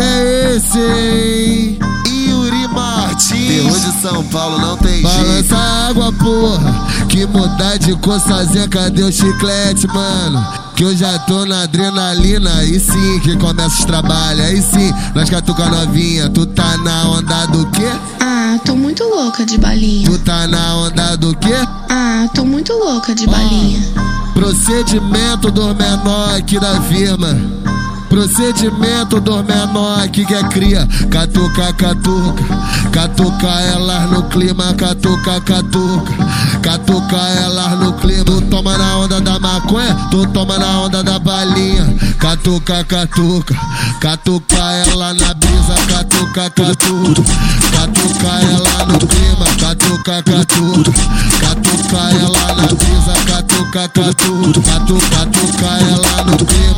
pique é esse, hein? Yuri Martins. Terror de São Paulo não tem Balança jeito. Balança água, porra. Que mudar de cor sozinha, cadê o chiclete, mano? Que eu já tô na adrenalina, aí sim que começa os trabalhos, aí sim, nós catuca novinha, tu tá na onda do quê? Ah, tô muito louca de balinha. Tu tá na onda do quê? Ah, tô muito louca de balinha. Procedimento do menor aqui da firma. Procedimento dos menor que é cria. Catuca, catuca. Catuca elas no clima. Catuca, catuca. Catuca elas no clima. Tu toma na onda da maconha. Tu toma na onda da balinha. Catuca, catuca. Catuca ela na brisa. Catuca, catuca. Catuca ela no clima. Catuca, catuca. Catuca ela na brisa. Catuca, catuca. Catuca, catuca ela no clima.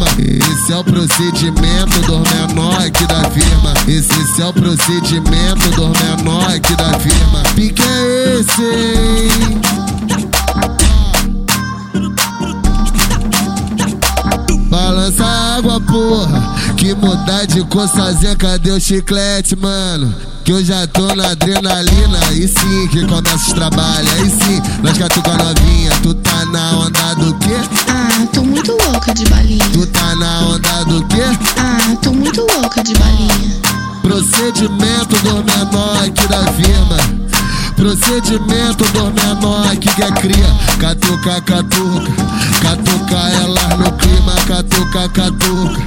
Esse é o procedimento do menor aqui da firma. Esse é o procedimento do menor aqui da firma. Pique é esse, hein? Balança água, porra. Que mudar de cor sozinha, cadê o chiclete, mano? Que eu já tô na adrenalina, aí sim que começa os trabalhos, aí sim, nós catuca novinha, tu tá na onda do quê? Ah, Procedimento do menor aqui da firma. Procedimento do menor aqui que é cria. Catuca, catuca. Catuca elas no clima. Catuca, catuca.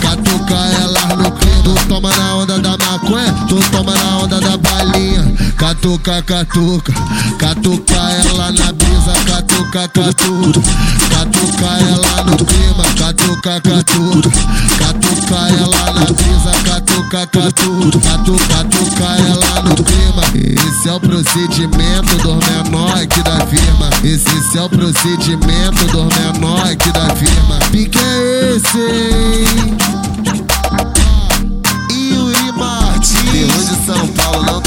Catuca elas no clima. Tu toma na onda da maconha. Tu toma na onda da balinha. Catuca, catuca. Catuca ela na brisa. Catuca, catuca. Catuca ela no clima. Catuca, catuca. Catuca catu, catu, batuca, batuca ela no clima. Esse é o procedimento do menor que da firma. Esse é o procedimento do menor que da firma. Pique é esse, hein? E o Martins. de São Paulo não